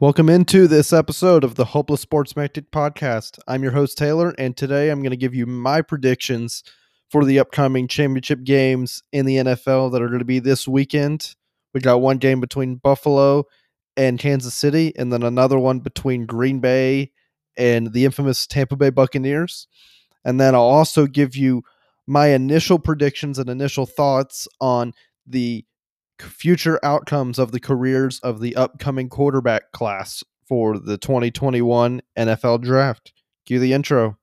Welcome into this episode of the Hopeless Sports Magic podcast. I'm your host, Taylor, and today I'm going to give you my predictions for the upcoming championship games in the NFL that are going to be this weekend. We got one game between Buffalo and Kansas City, and then another one between Green Bay and the infamous Tampa Bay Buccaneers. And then I'll also give you my initial predictions and initial thoughts on the future outcomes of the careers of the upcoming quarterback class for the 2021 NFL draft. Cue the intro.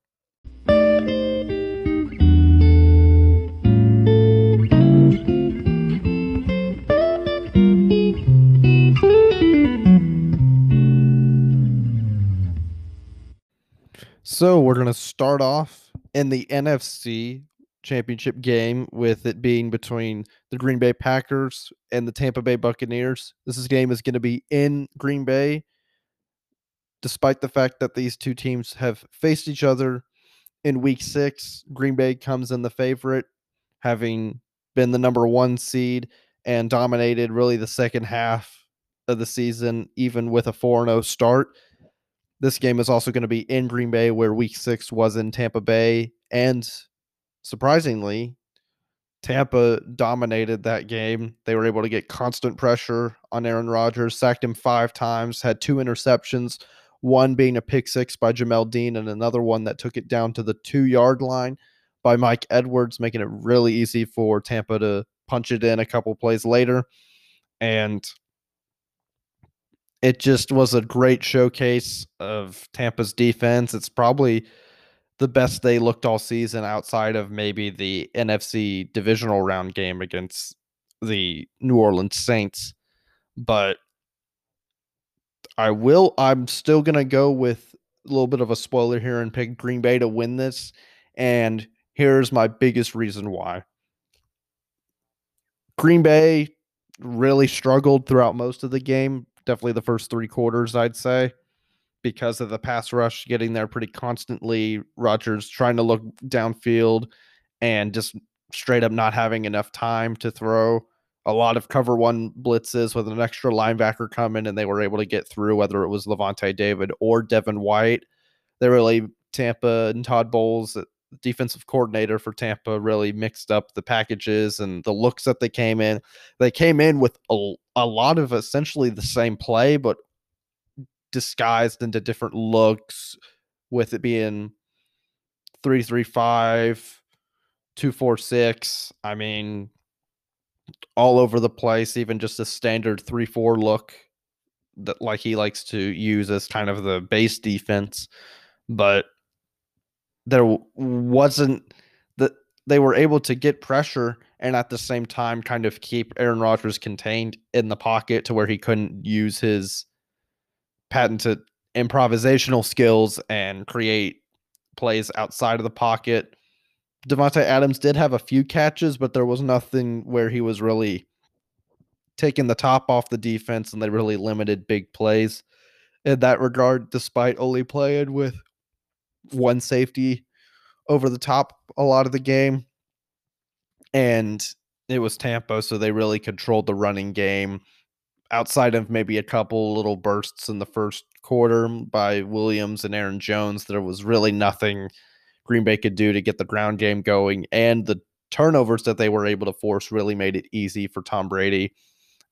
So, we're going to start off in the NFC championship game with it being between the Green Bay Packers and the Tampa Bay Buccaneers. This is, game is going to be in Green Bay, despite the fact that these two teams have faced each other in week six. Green Bay comes in the favorite, having been the number one seed and dominated really the second half of the season, even with a 4 0 start. This game is also going to be in Green Bay, where week six was in Tampa Bay. And surprisingly, Tampa dominated that game. They were able to get constant pressure on Aaron Rodgers, sacked him five times, had two interceptions, one being a pick six by Jamel Dean, and another one that took it down to the two yard line by Mike Edwards, making it really easy for Tampa to punch it in a couple plays later. And it just was a great showcase of Tampa's defense. It's probably the best they looked all season outside of maybe the NFC divisional round game against the New Orleans Saints. But I will I'm still going to go with a little bit of a spoiler here and pick Green Bay to win this and here's my biggest reason why. Green Bay really struggled throughout most of the game, definitely the first 3 quarters I'd say because of the pass rush getting there pretty constantly. Rodgers trying to look downfield and just straight up not having enough time to throw. A lot of cover one blitzes with an extra linebacker coming, and they were able to get through, whether it was Lavonte David or Devin White. They really, Tampa and Todd Bowles, defensive coordinator for Tampa, really mixed up the packages and the looks that they came in. They came in with a, a lot of essentially the same play, but disguised into different looks with it being 335 246 i mean all over the place even just a standard 3-4 look that like he likes to use as kind of the base defense but there wasn't that they were able to get pressure and at the same time kind of keep Aaron Rodgers contained in the pocket to where he couldn't use his patented improvisational skills and create plays outside of the pocket. Davante Adams did have a few catches, but there was nothing where he was really taking the top off the defense and they really limited big plays in that regard, despite only playing with one safety over the top a lot of the game. And it was Tampa, so they really controlled the running game outside of maybe a couple little bursts in the first quarter by Williams and Aaron Jones, there was really nothing Green Bay could do to get the ground game going. And the turnovers that they were able to force really made it easy for Tom Brady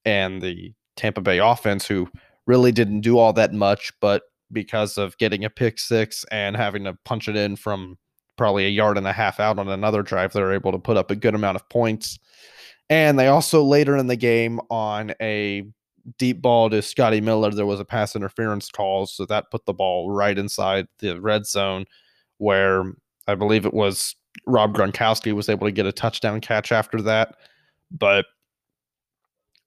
and the Tampa Bay offense, who really didn't do all that much, but because of getting a pick six and having to punch it in from probably a yard and a half out on another drive, they were able to put up a good amount of points. And they also later in the game on a deep ball to Scotty Miller, there was a pass interference call, so that put the ball right inside the red zone, where I believe it was Rob Gronkowski was able to get a touchdown catch after that. But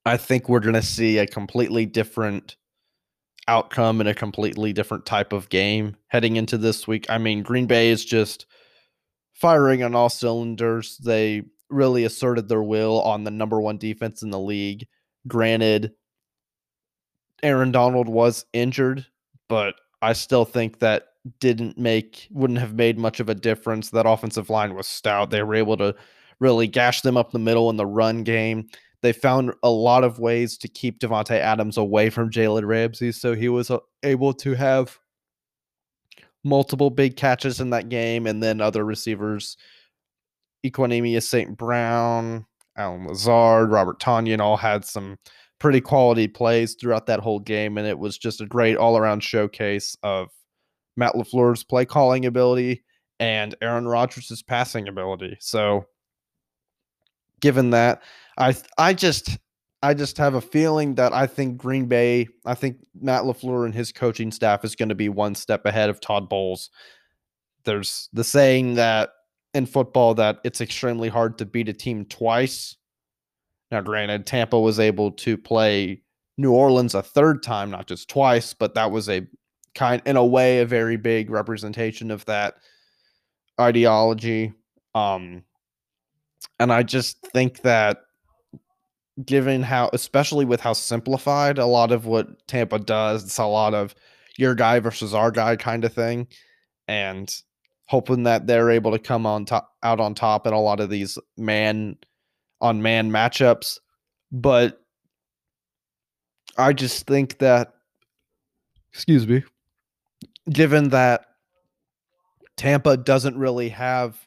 I think we're going to see a completely different outcome and a completely different type of game heading into this week. I mean, Green Bay is just firing on all cylinders. They really asserted their will on the number one defense in the league. Granted, Aaron Donald was injured, but I still think that didn't make wouldn't have made much of a difference. That offensive line was stout. They were able to really gash them up the middle in the run game. they found a lot of ways to keep Davante Adams away from Jalen Ramsey, so he was uh, able to have multiple big catches in that game, and then other receivers, Equanimeous St. Brown, Allen Lazard, Robert Tonyan, all had some pretty quality plays throughout that whole game, and it was just a great all around showcase of Matt LaFleur's play calling ability and Aaron Rodgers' passing ability. So, given that, I I just I just have a feeling that I think Green Bay, I think Matt LaFleur and his coaching staff is going to be one step ahead of Todd Bowles. There's the saying that in football that it's extremely hard to beat a team twice. Now, granted, Tampa was able to play New Orleans a third time, not just twice, but that was a kind, in a way, a very big representation of that ideology. Um, and I just think that given how, especially with how simplified a lot of what Tampa does, it's a lot of your guy versus our guy kind of thing. And hoping that they're able to come on top out on top in a lot of these man on man matchups. But I just think that excuse me, given that Tampa doesn't really have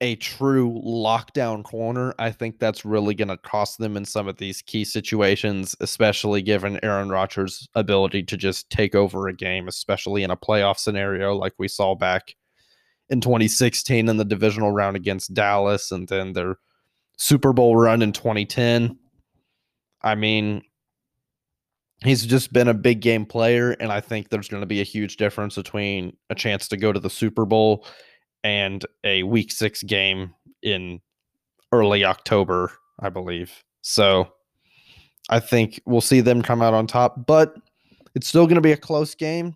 a true lockdown corner, I think that's really going to cost them in some of these key situations, especially given Aaron Rodgers' ability to just take over a game, especially in a playoff scenario like we saw back in 2016 in the divisional round against Dallas and then their Super Bowl run in 2010. I mean, he's just been a big game player, and I think there's going to be a huge difference between a chance to go to the Super Bowl and a week six game in early October, I believe. So I think we'll see them come out on top, but it's still going to be a close game.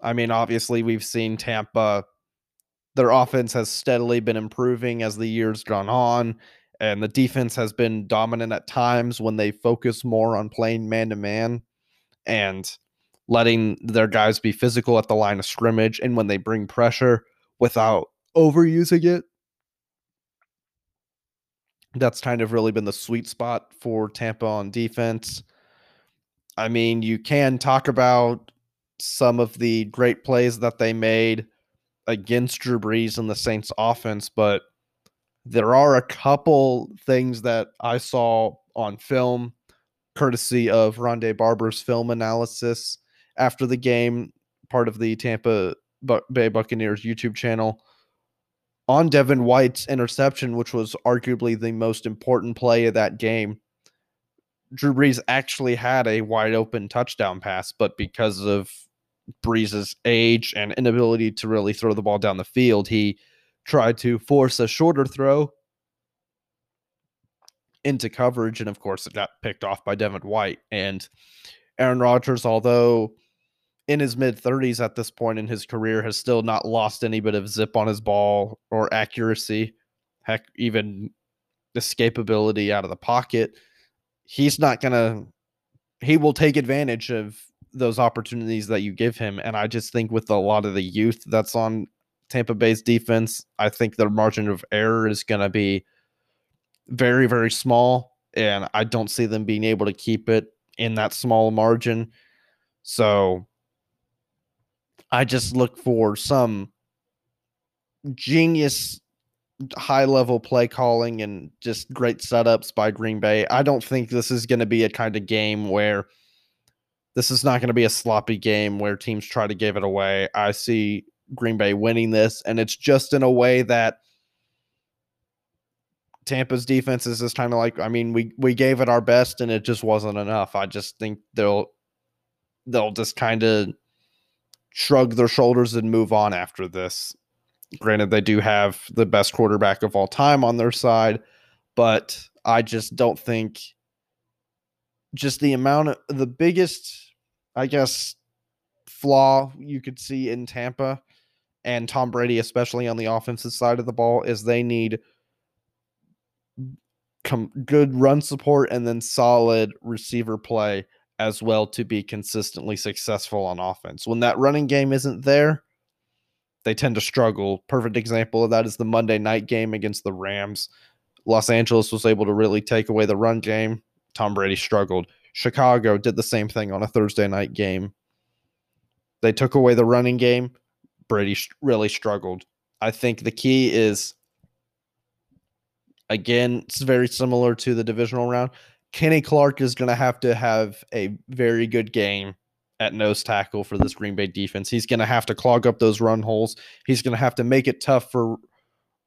I mean, obviously, we've seen Tampa their offense has steadily been improving as the years gone on, and the defense has been dominant at times when they focus more on playing man to man and letting their guys be physical at the line of scrimmage and when they bring pressure without overusing it. That's kind of really been the sweet spot for Tampa on defense. I mean, you can talk about some of the great plays that they made against Drew Brees and the Saints offense, but there are a couple things that I saw on film, courtesy of Rondé Barber's film analysis after the game, part of the Tampa Bay Buccaneers YouTube channel, on Devin White's interception, which was arguably the most important play of that game. Drew Brees actually had a wide open touchdown pass, but because of Brees's age and inability to really throw the ball down the field, he tried to force a shorter throw into coverage, and of course, it got picked off by Devin White. And Aaron Rodgers, although in his mid 30s at this point in his career, has still not lost any bit of zip on his ball or accuracy, heck, even escapability out of the pocket. He's not going to, he will take advantage of those opportunities that you give him. And I just think with a lot of the youth that's on Tampa Bay's defense, I think their margin of error is going to be very, very small. And I don't see them being able to keep it in that small margin. So I just look for some genius high level play calling and just great setups by Green Bay. I don't think this is going to be a kind of game where this is not going to be a sloppy game where teams try to give it away. I see Green Bay winning this, and it's just in a way that Tampa's defense is just kind of like, I mean, we we gave it our best, and it just wasn't enough. I just think they'll they'll just kind of shrug their shoulders and move on after this. Granted, they do have the best quarterback of all time on their side, but I just don't think just the amount of the biggest, I guess, flaw you could see in Tampa and Tom Brady, especially on the offensive side of the ball, is they need com- good run support and then solid receiver play as well to be consistently successful on offense. When that running game isn't there, they tend to struggle. Perfect example of that is the Monday night game against the Rams. Los Angeles was able to really take away the run game. Tom Brady struggled. Chicago did the same thing on a Thursday night game. They took away the running game. Brady really struggled. I think the key is again, it's very similar to the divisional round. Kenny Clark is going to have to have a very good game at nose tackle for this Green Bay defense. He's going to have to clog up those run holes. He's going to have to make it tough for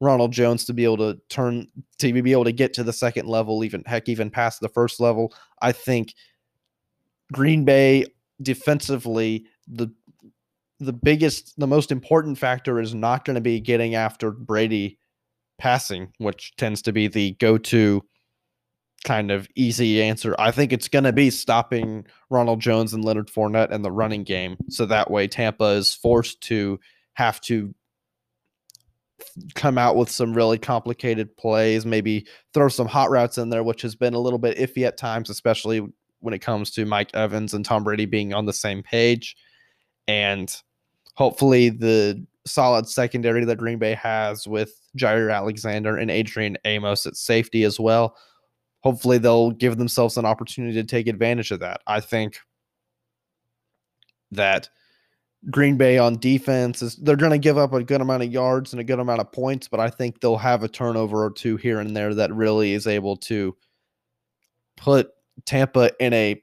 Ronald Jones to be able to turn to be able to get to the second level, even heck, even past the first level. I think Green Bay defensively, the the biggest, the most important factor is not going to be getting after Brady passing, which tends to be the go-to kind of easy answer. I think it's going to be stopping Ronald Jones and Leonard Fournette in the running game, so that way Tampa is forced to have to come out with some really complicated plays, maybe throw some hot routes in there, which has been a little bit iffy at times, especially when it comes to Mike Evans and Tom Brady being on the same page. And hopefully, the solid secondary that Green Bay has with Jaire Alexander and Adrian Amos at safety as well. Hopefully, they'll give themselves an opportunity to take advantage of that. I think that Green Bay on defense is they're going to give up a good amount of yards and a good amount of points, but I think they'll have a turnover or two here and there that really is able to put Tampa in a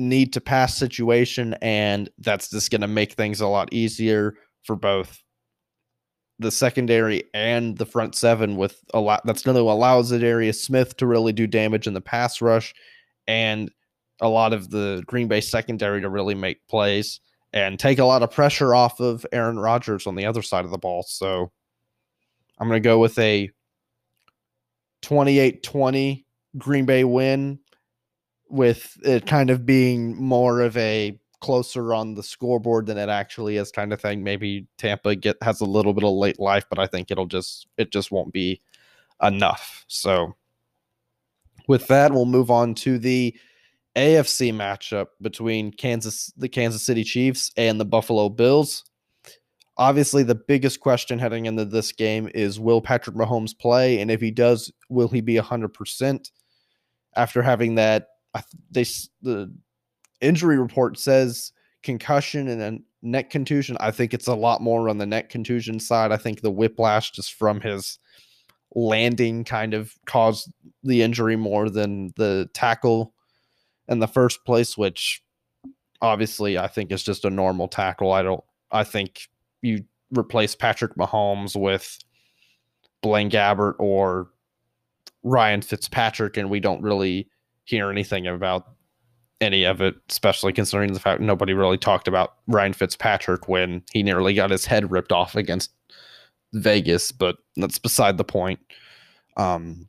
need to pass situation, and that's just going to make things a lot easier for both the secondary and the front seven. With a lot that's going to allow Za'Darius Smith to really do damage in the pass rush, and a lot of the Green Bay secondary to really make plays and take a lot of pressure off of Aaron Rodgers on the other side of the ball. So I'm going to go with a 28 20 Green Bay win, with it kind of being more of a closer on the scoreboard than it actually is kind of thing. Maybe Tampa get has a little bit of late life, but I think it'll just it just won't be enough. So with that, we'll move on to the AFC matchup between Kansas, the Kansas City Chiefs, and the Buffalo Bills. Obviously, the biggest question heading into this game is will Patrick Mahomes play? And if he does, will he be 100% after having that? They, the injury report says concussion and a neck contusion. I think it's a lot more on the neck contusion side. I think the whiplash just from his landing kind of caused the injury more than the tackle in the first place, which obviously I think is just a normal tackle. I don't I think you replace Patrick Mahomes with Blaine Gabbert or Ryan Fitzpatrick, and we don't really hear anything about any of it, especially considering the fact nobody really talked about Ryan Fitzpatrick when he nearly got his head ripped off against Vegas, but that's beside the point. Um,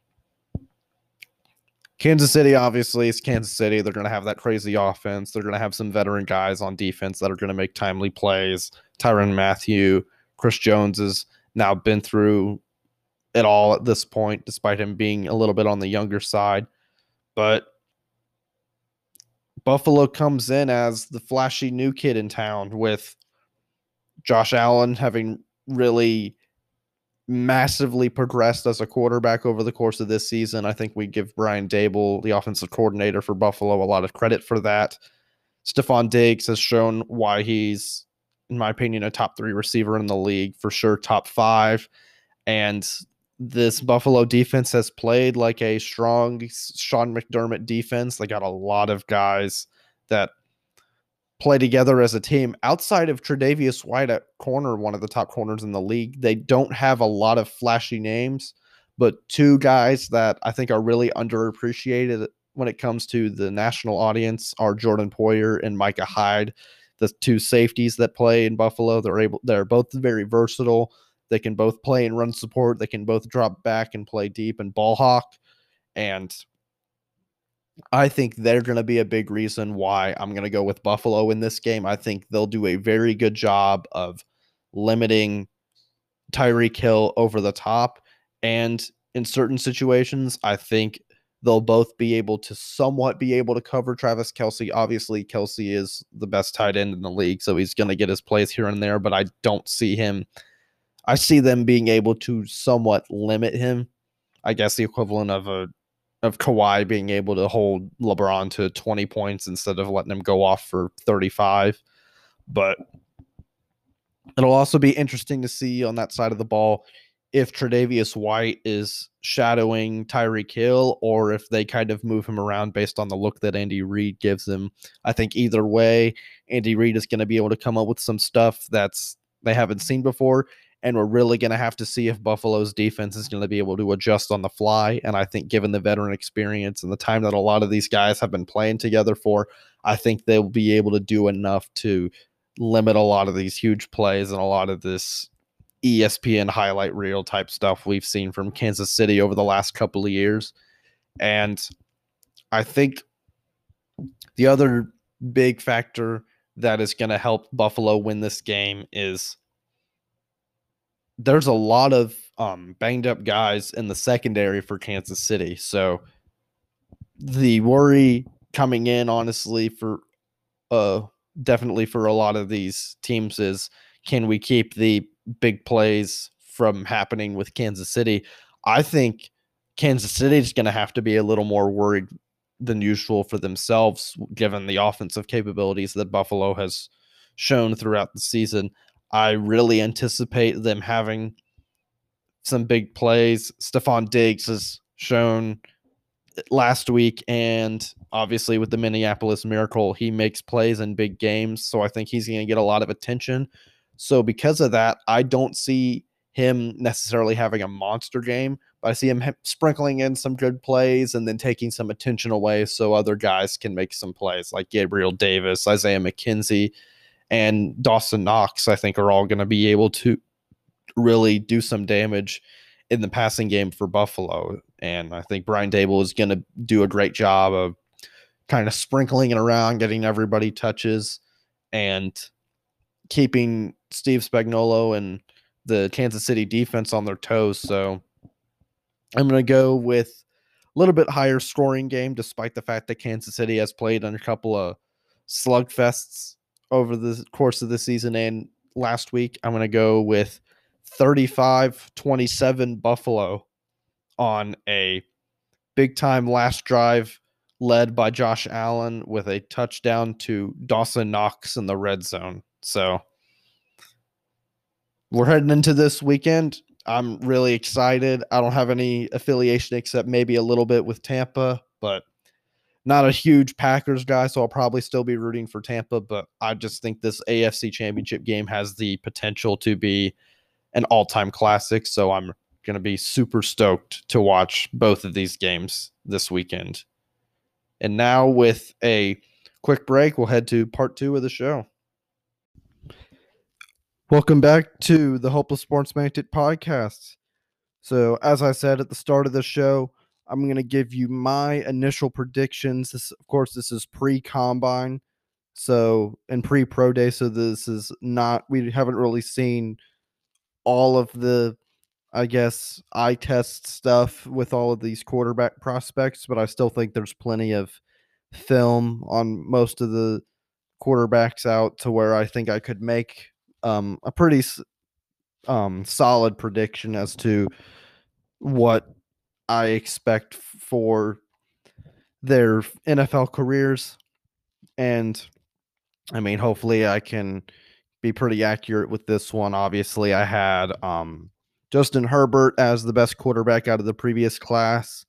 Kansas City, obviously, is Kansas City. They're going to have that crazy offense. They're going to have some veteran guys on defense that are going to make timely plays. Tyrann Mathieu, Chris Jones has now been through it all at this point, despite him being a little bit on the younger side. But Buffalo comes in as the flashy new kid in town with Josh Allen having really massively progressed as a quarterback over the course of this season. I think we give Brian Daboll, the offensive coordinator for Buffalo, a lot of credit for that. Stefon Diggs has shown why he's, in my opinion, a top three receiver in the league, for sure, top five. And this Buffalo defense has played like a strong Sean McDermott defense. They got a lot of guys that play together as a team. Outside of Tre'Davious White at corner, one of the top corners in the league, they don't have a lot of flashy names, but two guys that I think are really underappreciated when it comes to the national audience are Jordan Poyer and Micah Hyde, the two safeties that play in Buffalo. They're able they're both very versatile. They can both play and run support. They can both drop back and play deep and ball hawk. And I think they're going to be a big reason why I'm going to go with Buffalo in this game. I think they'll do a very good job of limiting Tyreek Hill over the top. And in certain situations, I think they'll both be able to somewhat be able to cover Travis Kelce. Obviously, Kelce is the best tight end in the league, so he's going to get his plays here and there, but I don't see him. I see them being able to somewhat limit him I guess the equivalent of a of Kawhi being able to hold LeBron to 20 points instead of letting him go off for 35. But it'll also be interesting to see on that side of the ball if Tre'Davious White is shadowing Tyreek Hill or if they kind of move him around based on the look that Andy Reid gives him. I think either way, Andy Reid is going to be able to come up with some stuff that's they haven't seen before. And we're really going to have to see if Buffalo's defense is going to be able to adjust on the fly. And I think, given the veteran experience and the time that a lot of these guys have been playing together for, I think they'll be able to do enough to limit a lot of these huge plays and a lot of this ESPN highlight reel type stuff we've seen from Kansas City over the last couple of years. And I think the other big factor that is going to help Buffalo win this game is there's a lot of um, banged up guys in the secondary for Kansas City. So the worry coming in, honestly, for uh, definitely for a lot of these teams is can we keep the big plays from happening with Kansas City? I think Kansas City is going to have to be a little more worried than usual for themselves, given the offensive capabilities that Buffalo has shown throughout the season. I really anticipate them having some big plays. Stefon Diggs has shown eh, last week, and obviously with the Minneapolis Miracle, he makes plays in big games. So I think he's going to get a lot of attention. So because of that, I don't see him necessarily having a monster game, but I see him sprinkling in some good plays and then taking some attention away so other guys can make some plays like Gabriel Davis, Isaiah McKenzie, and Dawson Knox, I think, are all going to be able to really do some damage in the passing game for Buffalo. And I think Brian Daboll is going to do a great job of kind of sprinkling it around, getting everybody touches, and keeping Steve Spagnuolo and the Kansas City defense on their toes. So I'm going to go with a little bit higher scoring game, despite the fact that Kansas City has played on a couple of slugfests over the course of the season and last week. I'm going to go with 35 27 Buffalo on a big time last drive led by Josh Allen with a touchdown to Dawson Knox in the red zone. So we're heading into this weekend. I'm really excited. I don't have any affiliation except maybe a little bit with Tampa, but not a huge Packers guy, so I'll probably still be rooting for Tampa, but I just think this AFC championship game has the potential to be an all time classic. So I'm going to be super stoked to watch both of these games this weekend. And now, with a quick break, we'll head to part two of the show. Welcome back to the Hopeless Sports Maniac podcast. So, as I said at the start of the show, I'm going to give you my initial predictions. This, of course, this is pre combine, so and pre pro day. So this is not. We haven't really seen all of the, I guess, eye test stuff with all of these quarterback prospects, but I still think there's plenty of film on most of the quarterbacks out to where I think I could make um, a pretty um, solid prediction as to what I expect for their NFL careers. And I mean, hopefully, I can be pretty accurate with this one. Obviously, I had um, Justin Herbert as the best quarterback out of the previous class,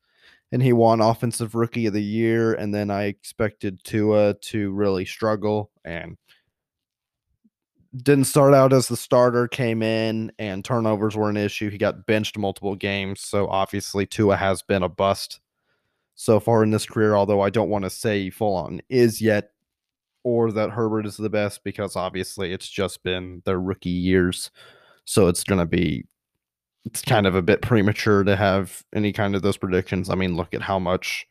and he won Offensive Rookie of the Year. And then I expected Tua to really struggle and didn't start out as the starter, came in, and turnovers were an issue. He got benched multiple games. So obviously, Tua has been a bust so far in this career, although I don't want to say full on is yet or that Herbert is the best because obviously it's just been their rookie years. So it's going to be it's kind of a bit premature to have any kind of those predictions. I mean, look at how much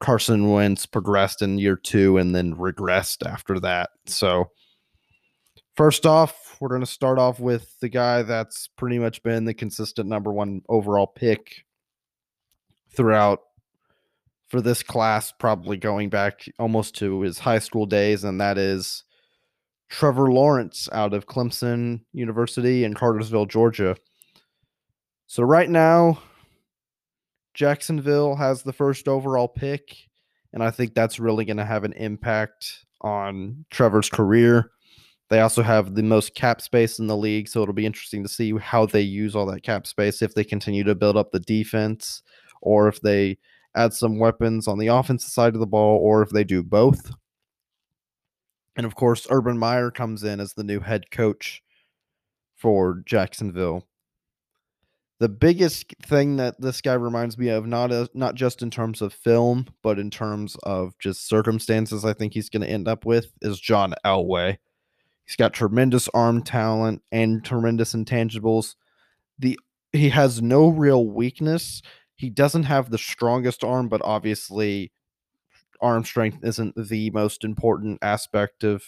Carson Wentz progressed in year 2 and then regressed after that. So First off, we're going to start off with the guy that's pretty much been the consistent number one overall pick throughout for this class, probably going back almost to his high school days, and that is Trevor Lawrence out of Clemson University in Cartersville, Georgia. So, right now, Jacksonville has the first overall pick, and I think that's really going to have an impact on Trevor's career. They also have the most cap space in the league, so it'll be interesting to see how they use all that cap space if they continue to build up the defense or if they add some weapons on the offensive side of the ball or if they do both. And of course, Urban Meyer comes in as the new head coach for Jacksonville. The biggest thing that this guy reminds me of, not not just in terms of film, but in terms of just circumstances, I think he's going to end up with is John Elway. He's got tremendous arm talent and tremendous intangibles. The he has no real weakness. He doesn't have the strongest arm, but obviously arm strength isn't the most important aspect of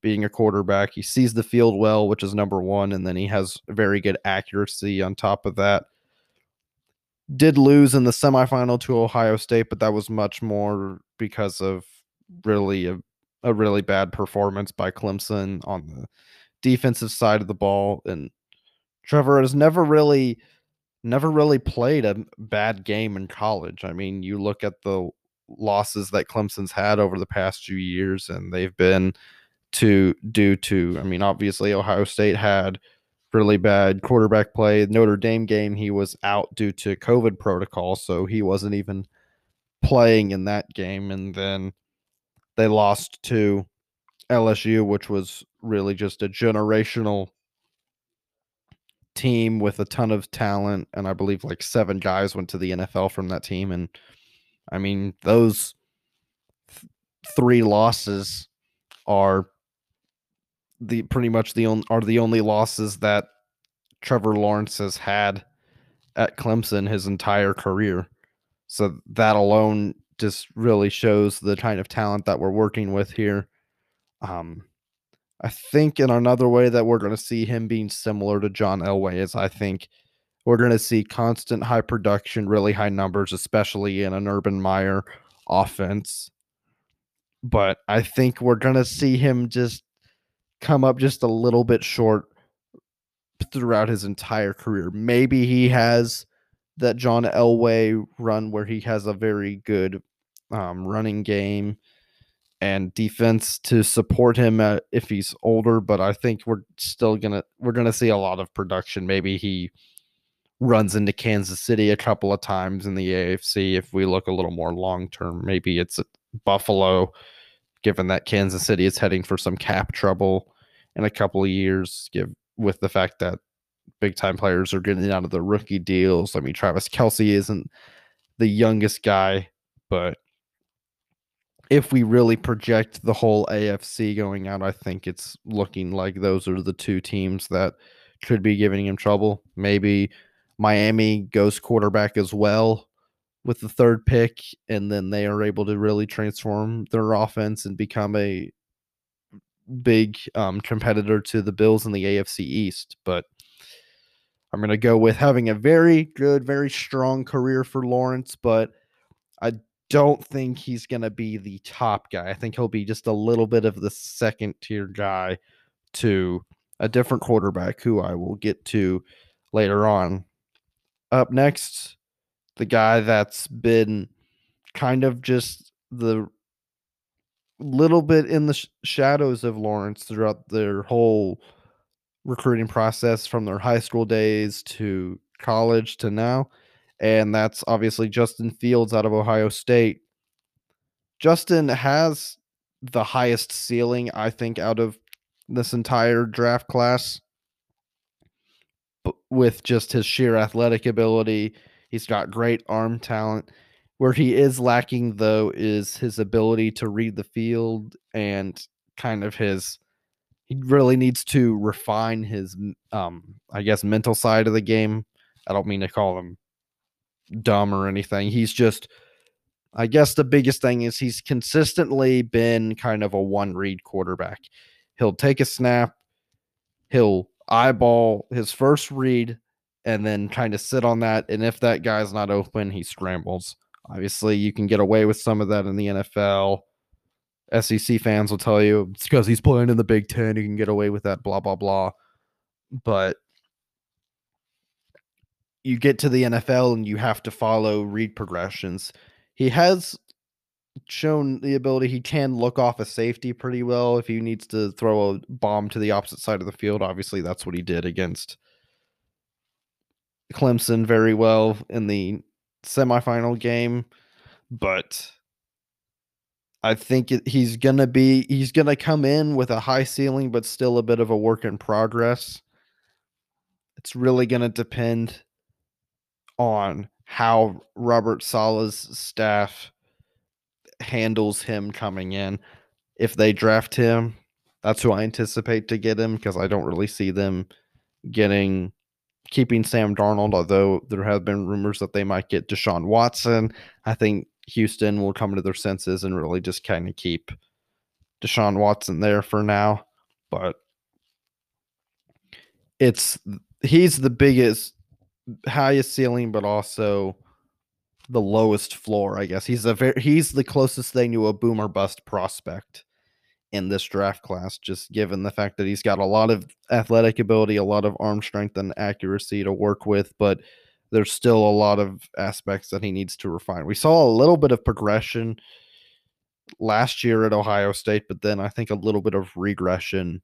being a quarterback. He sees the field well, which is number one, and then he has very good accuracy on top of that. Did lose in the semifinal to Ohio State, but that was much more because of really a, a really bad performance by Clemson on the defensive side of the ball. And Trevor has never really never really played a bad game in college. I mean, you look at the losses that Clemson's had over the past few years, and they've been to due to I mean obviously Ohio State had really bad quarterback play. Notre Dame game he was out due to COVID protocol, so he wasn't even playing in that game and then they lost to LSU which was really just a generational team with a ton of talent and I believe like seven guys went to the NFL from that team and I mean those th- three losses are the pretty much the only are the only losses that Trevor Lawrence has had at Clemson his entire career. So that alone just really shows the kind of talent that we're working with here. Um, I think in another way that we're going to see him being similar to John Elway is I think we're going to see constant high production, really high numbers, especially in an Urban Meyer offense. But I think we're going to see him just come up just a little bit short throughout his entire career. Maybe he has that John Elway run where he has a very good um, running game and defense to support him at, if he's older. But I think we're still gonna we're gonna see a lot of production. Maybe he runs into Kansas City a couple of times in the AFC. If we look a little more long term, maybe it's Buffalo, given that Kansas City is heading for some cap trouble in a couple of years, give with the fact that big time players are getting out of the rookie deals. I mean, Travis Kelce isn't the youngest guy, but if we really project the whole AFC going out, I think it's looking like those are the two teams that could be giving him trouble. Maybe Miami goes quarterback as well with the third pick, and then they are able to really transform their offense and become a big um, competitor to the Bills in the AFC East, but I'm going to go with having a very good, very strong career for Lawrence, but I don't think he's going to be the top guy. I think he'll be just a little bit of the second tier guy to a different quarterback who I will get to later on. Up next, the guy that's been kind of just the little bit in the sh- shadows of Lawrence throughout their whole recruiting process from their high school days to college to now. And that's obviously Justin Fields out of Ohio State. Justin has the highest ceiling, I think, out of this entire draft class with just his sheer athletic ability. He's got great arm talent. Where he is lacking, though, is his ability to read the field and kind of his. He really needs to refine his, um, I guess, mental side of the game. I don't mean to call him dumb or anything. He's just, I guess, the biggest thing is he's consistently been kind of a one read quarterback. He'll take a snap, he'll eyeball his first read, and then kind of sit on that. And if that guy's not open, he scrambles. Obviously, you can get away with some of that in the NFL. SEC fans will tell you it's because he's playing in the Big Ten. You can get away with that, blah, blah, blah. But you get to the NFL and you have to follow read progressions. He has shown the ability he can look off a safety pretty well if he needs to throw a bomb to the opposite side of the field. Obviously, that's what he did against Clemson very well in the semifinal game, but I think he's going to be he's going to come in with a high ceiling but still a bit of a work in progress. It's really going to depend on how Robert Saleh's staff handles him coming in. If they draft him, that's who I anticipate to get him because I don't really see them getting keeping Sam Darnold, although there have been rumors that they might get Deshaun Watson. I think Houston will come to their senses and really just kind of keep Deshaun Watson there for now. But it's he's the biggest highest ceiling, but also the lowest floor, I guess. He's a very he's the closest thing to a boomer bust prospect in this draft class, just given the fact that he's got a lot of athletic ability, a lot of arm strength and accuracy to work with, but there's still a lot of aspects that he needs to refine. We saw a little bit of progression last year at Ohio State, but then I think a little bit of regression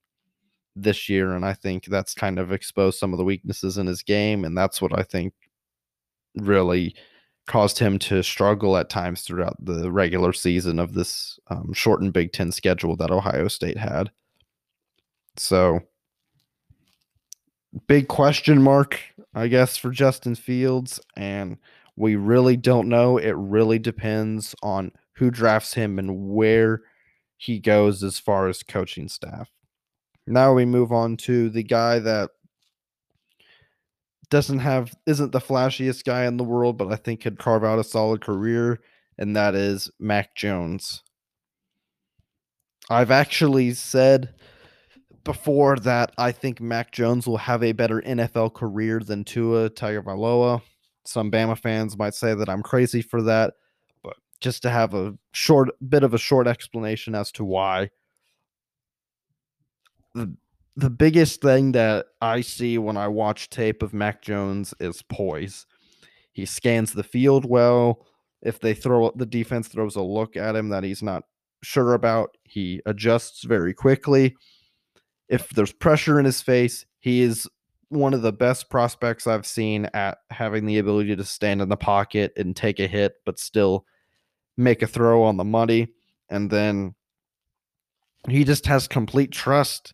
this year. And I think that's kind of exposed some of the weaknesses in his game. And that's what I think really caused him to struggle at times throughout the regular season of this um, shortened Big Ten schedule that Ohio State had. So, big question mark, I guess, for Justin Fields. And we really don't know. It really depends on who drafts him and where he goes as far as coaching staff. Now we move on to the guy that doesn't have isn't the flashiest guy in the world, but I think could carve out a solid career, and that is Mac Jones. I've actually said before that I think Mac Jones will have a better NFL career than Tua Tagovailoa. Some Bama fans might say that I'm crazy for that, but just to have a short bit of a short explanation as to why. The the biggest thing that I see when I watch tape of Mac Jones is poise. He scans the field well. If they throw the defense throws a look at him that he's not sure about, he adjusts very quickly. If there's pressure in his face, he is one of the best prospects I've seen at having the ability to stand in the pocket and take a hit, but still make a throw on the money. And then he just has complete trust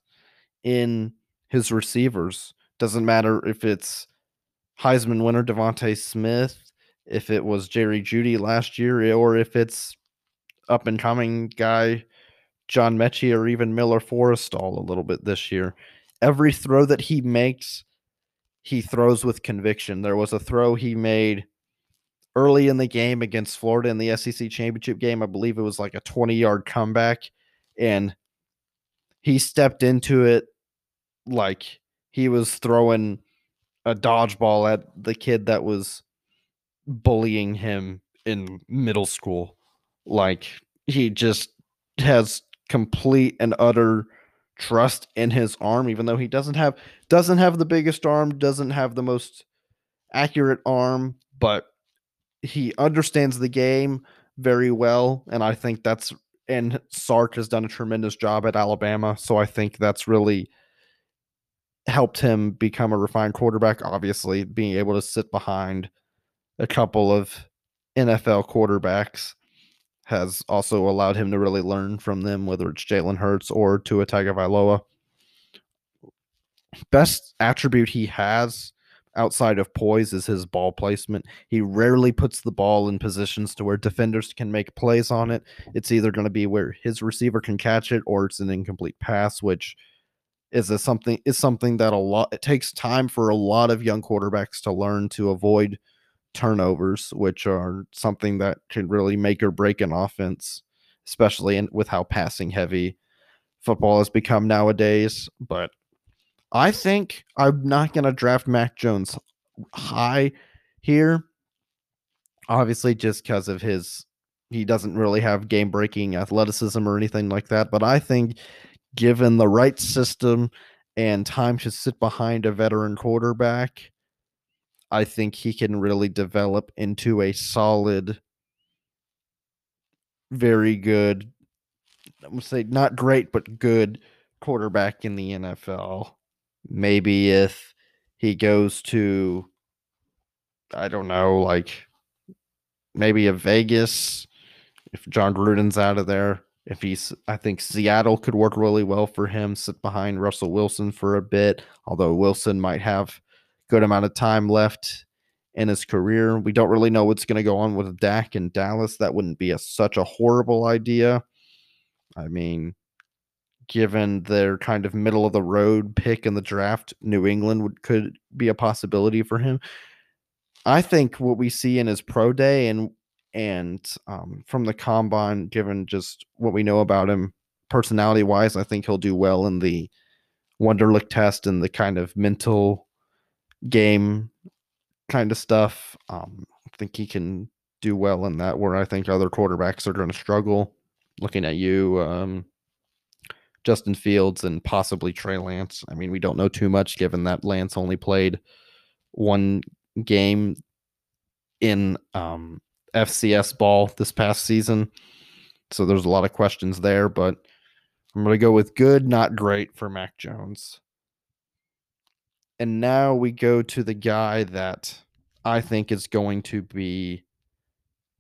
in his receivers. Doesn't matter if it's Heisman winner DeVonta Smith, if it was Jerry Jeudy last year, eh, or if it's up and coming guy John Metchie or even Miller Forristall a little bit this year. Every throw that he makes, he throws with conviction. There was a throw he made early in the game against Florida in the SEC championship game. I believe it was like a 20 yard comeback, and he stepped into it like he was throwing a dodgeball at the kid that was bullying him in middle school. Like he just has complete and utter trust in his arm even though he doesn't have doesn't have the biggest arm, doesn't have the most accurate arm, but he understands the game very well and I think that's and Sark has done a tremendous job at Alabama, so I think that's really helped him become a refined quarterback. Obviously, being able to sit behind a couple of NFL quarterbacks has also allowed him to really learn from them, whether it's Jalen Hurts or Tua Tagovailoa. Best attribute he has outside of poise is his ball placement. He rarely puts the ball in positions to where defenders can make plays on it. It's either going to be where his receiver can catch it or it's an incomplete pass, which – is a something is something that a lot it takes time for a lot of young quarterbacks to learn to avoid turnovers, which are something that can really make or break an offense, especially in, with how passing heavy football has become nowadays. But I think I'm not going to draft Mac Jones high here. Obviously, just because of his, he doesn't really have game breaking athleticism or anything like that. But I think given the right system and time to sit behind a veteran quarterback, I think he can really develop into a solid, very good, I'm going to say not great, but good quarterback in the NFL. Maybe if he goes to, I don't know, like maybe a Vegas, if Jon Gruden's out of there, if he's I think Seattle could work really well for him, sit behind Russell Wilson for a bit, although Wilson might have good amount of time left in his career. We don't really know what's going to go on with Dak in Dallas. That wouldn't be a, such a horrible idea. I mean, given their kind of middle of the road pick in the draft, New England would could be a possibility for him. I think what we see in his pro day and and um, from the combine, given just what we know about him personality wise, I think he'll do well in the Wonderlic test and the kind of mental game kind of stuff. Um, I think he can do well in that, where I think other quarterbacks are going to struggle. Looking at you, um, Justin Fields, and possibly Trey Lance. I mean, we don't know too much given that Lance only played one game in um, FCS ball this past season. So there's a lot of questions there, but I'm going to go with good, not great for Mac Jones. And now we go to the guy that I think is going to be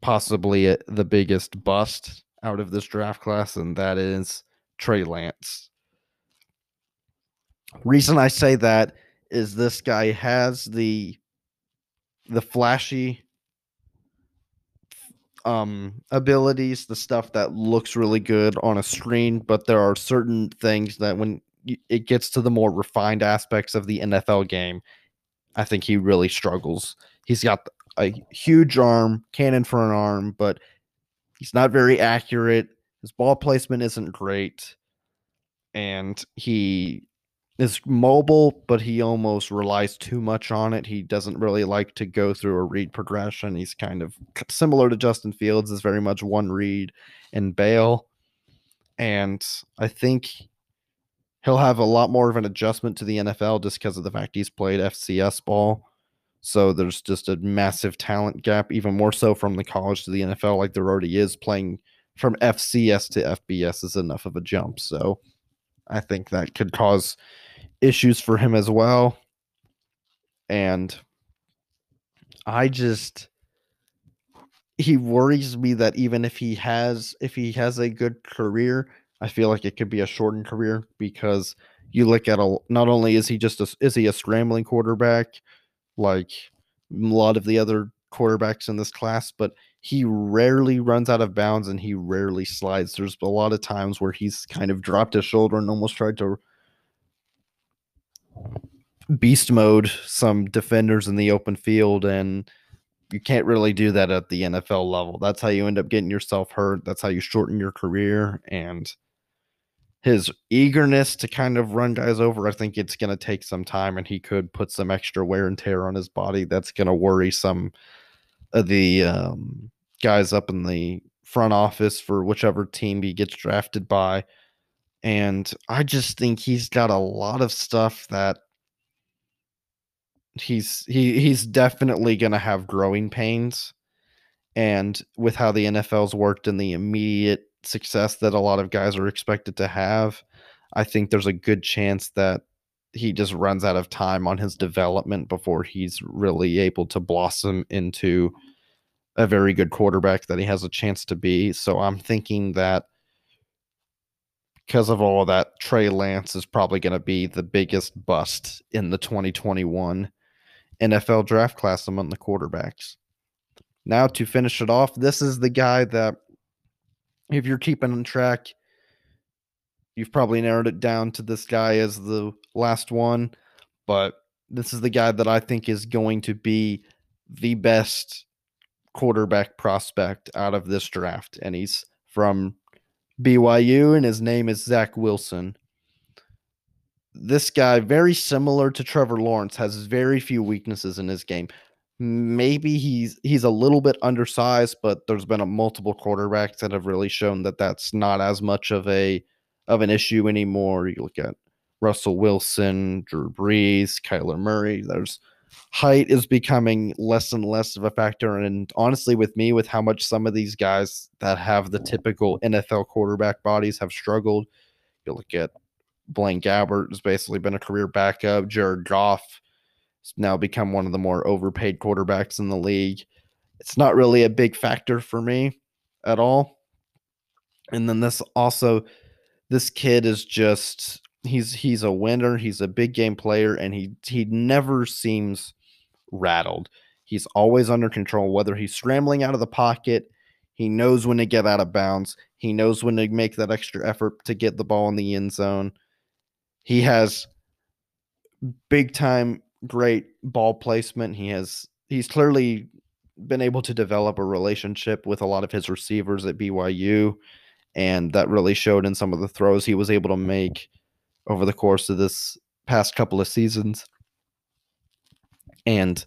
possibly the biggest bust out of this draft class, and that is Trey Lance. Reason I say that is this guy has the the flashy um abilities, the stuff that looks really good on a screen, but there are certain things that when it gets to the more refined aspects of the NFL game, I think he really struggles. He's got a huge arm, cannon for an arm, but he's not very accurate. His ball placement isn't great. And he is mobile, but he almost relies too much on it. He doesn't really like to go through a read progression. He's kind of similar to Justin Fields, is very much one read and bail. And I think he'll have a lot more of an adjustment to the NFL just because of the fact he's played FCS ball. So there's just a massive talent gap, even more so from the college to the NFL, like there already is. Playing from FCS to FBS is enough of a jump. So I think that could cause issues for him as well. And I just he worries me that even if he has if he has a good career, I feel like it could be a shortened career because you look at a not only is he just a, is he a scrambling quarterback like a lot of the other quarterbacks in this class, but he rarely runs out of bounds and he rarely slides. There's a lot of times where he's kind of dropped his shoulder and almost tried to beast mode some defenders in the open field and you can't really do that at the NFL level. That's how you end up getting yourself hurt. That's how you shorten your career and his eagerness to kind of run guys over, I think it's going to take some time and he could put some extra wear and tear on his body. That's going to worry some of the um, guys up in the front office for whichever team he gets drafted by. And I just think he's got a lot of stuff that he's he he's definitely going to have growing pains. And with how the NFL's worked and the immediate success that a lot of guys are expected to have, I think there's a good chance that he just runs out of time on his development before he's really able to blossom into a very good quarterback that he has a chance to be. So I'm thinking that because of all of that, Trey Lance is probably going to be the biggest bust in the 2021 NFL draft class among the quarterbacks. Now, to finish it off, this is the guy that if you're keeping on track, you've probably narrowed it down to this guy as the last one, but this is the guy that I think is going to be the best quarterback prospect out of this draft. And he's from BYU, and his name is Zach Wilson. This guy, very similar to Trevor Lawrence, has very few weaknesses in his game maybe he's he's a little bit undersized, but there's been a multiple quarterbacks that have really shown that that's not as much of a of an issue anymore. You look at Russell Wilson, Drew Brees, Kyler Murray. There's height is becoming less and less of a factor. And honestly, with me, with how much some of these guys that have the typical NFL quarterback bodies have struggled, you look at Blaine Gabbert has basically been a career backup. Jared Goff has now become one of the more overpaid quarterbacks in the league. It's not really a big factor for me at all. And then this also, this kid is just he's he's a winner. He's a big game player, and he he never seems rattled. He's always under control, whether he's scrambling out of the pocket. He knows when to get out of bounds. He knows when to make that extra effort to get the ball in the end zone. He has big time great ball placement. He has he's clearly been able to develop a relationship with a lot of his receivers at BYU and that really showed in some of the throws he was able to make over the course of this past couple of seasons. And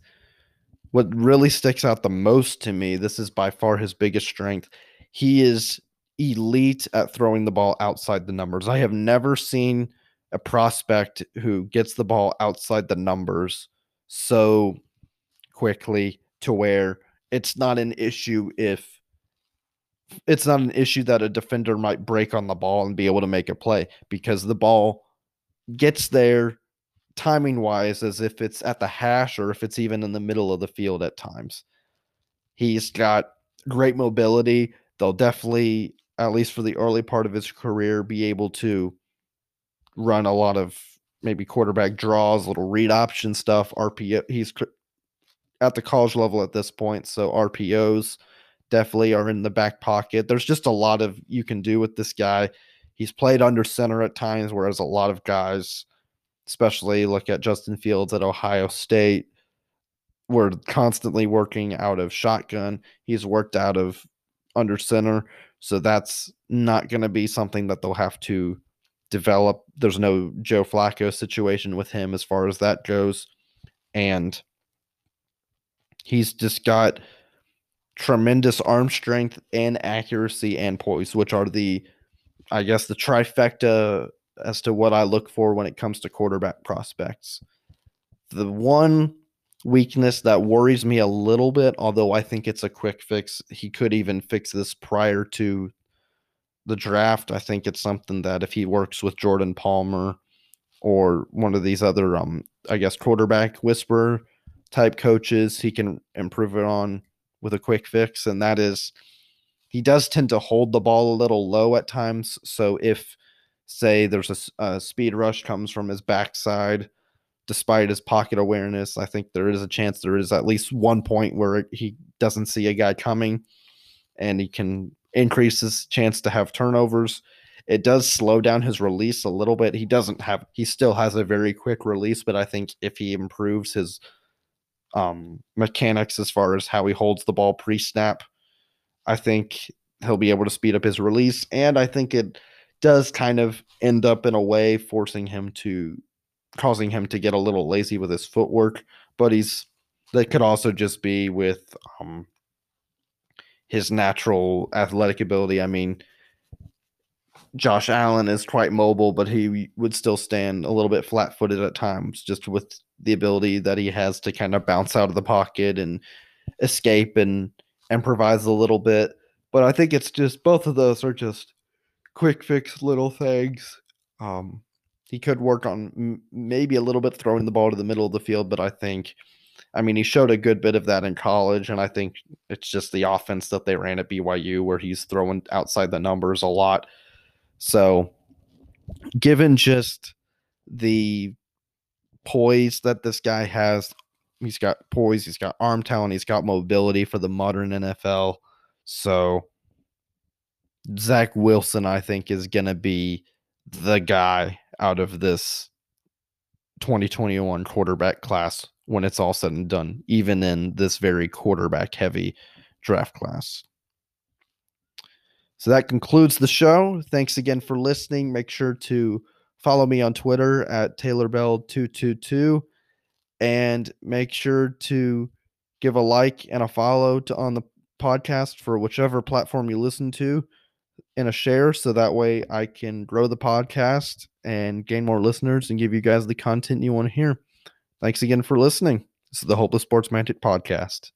what really sticks out the most to me, this is by far his biggest strength. He is elite at throwing the ball outside the numbers. I have never seen a prospect who gets the ball outside the numbers so quickly to where it's not an issue if it's not an issue that a defender might break on the ball and be able to make a play because the ball gets there timing wise as if it's at the hash or if it's even in the middle of the field at times. He's got great mobility. They'll definitely, at least for the early part of his career, be able to run a lot of maybe quarterback draws, little read option stuff, RPO. He's at the college level at this point, so RPOs definitely are in the back pocket. There's just a lot of you can do with this guy. He's played under center at times, whereas a lot of guys, especially look at Justin Fields at Ohio State, were constantly working out of shotgun. He's worked out of under center. So that's not going to be something that they'll have to develop. There's no Joe Flacco situation with him as far as that goes. And he's just got tremendous arm strength and accuracy and poise, which are the, I guess, the trifecta as to what I look for when it comes to quarterback prospects. The one weakness that worries me a little bit, although I think it's a quick fix, he could even fix this prior to the draft. I think it's something that if he works with Jordan Palmer or one of these other, um, I guess, quarterback whisperer type coaches, he can improve it on with a quick fix, and that is he does tend to hold the ball a little low at times. So if say there's a, a speed rush comes from his backside, despite his pocket awareness, I think there is a chance there is at least one point where he doesn't see a guy coming, and he can increase his chance to have turnovers. It does slow down his release a little bit. He doesn't have he still has a very quick release, but I think if he improves his um, mechanics as far as how he holds the ball pre snap. I think he'll be able to speed up his release. And I think it does kind of end up in a way forcing him to causing him to get a little lazy with his footwork. But he's that could also just be with um, his natural athletic ability. I mean, Josh Allen is quite mobile, but he would still stand a little bit flat footed at times, just with the ability that he has to kind of bounce out of the pocket and escape and improvise a little bit. But I think it's just both of those are just quick fix little things. Um, he could work on m- maybe a little bit throwing the ball to the middle of the field, but I think, I mean, he showed a good bit of that in college, and I think it's just the offense that they ran at BYU where he's throwing outside the numbers a lot. So, given just the poise that this guy has. He's got poise, he's got arm talent, he's got mobility for the modern NFL. So Zach Wilson, I think, is to be the guy out of this 2021 quarterback class when it's all said and done, even in this very quarterback heavy draft class. So that concludes the show. Thanks again for listening. Make sure to Follow me on Twitter at TaylorBell222 and make sure to give a like and a follow to on the podcast for whichever platform you listen to and a share so that way I can grow the podcast and gain more listeners and give you guys the content you want to hear. Thanks again for listening. This is the Hopeless Sports Mantic podcast.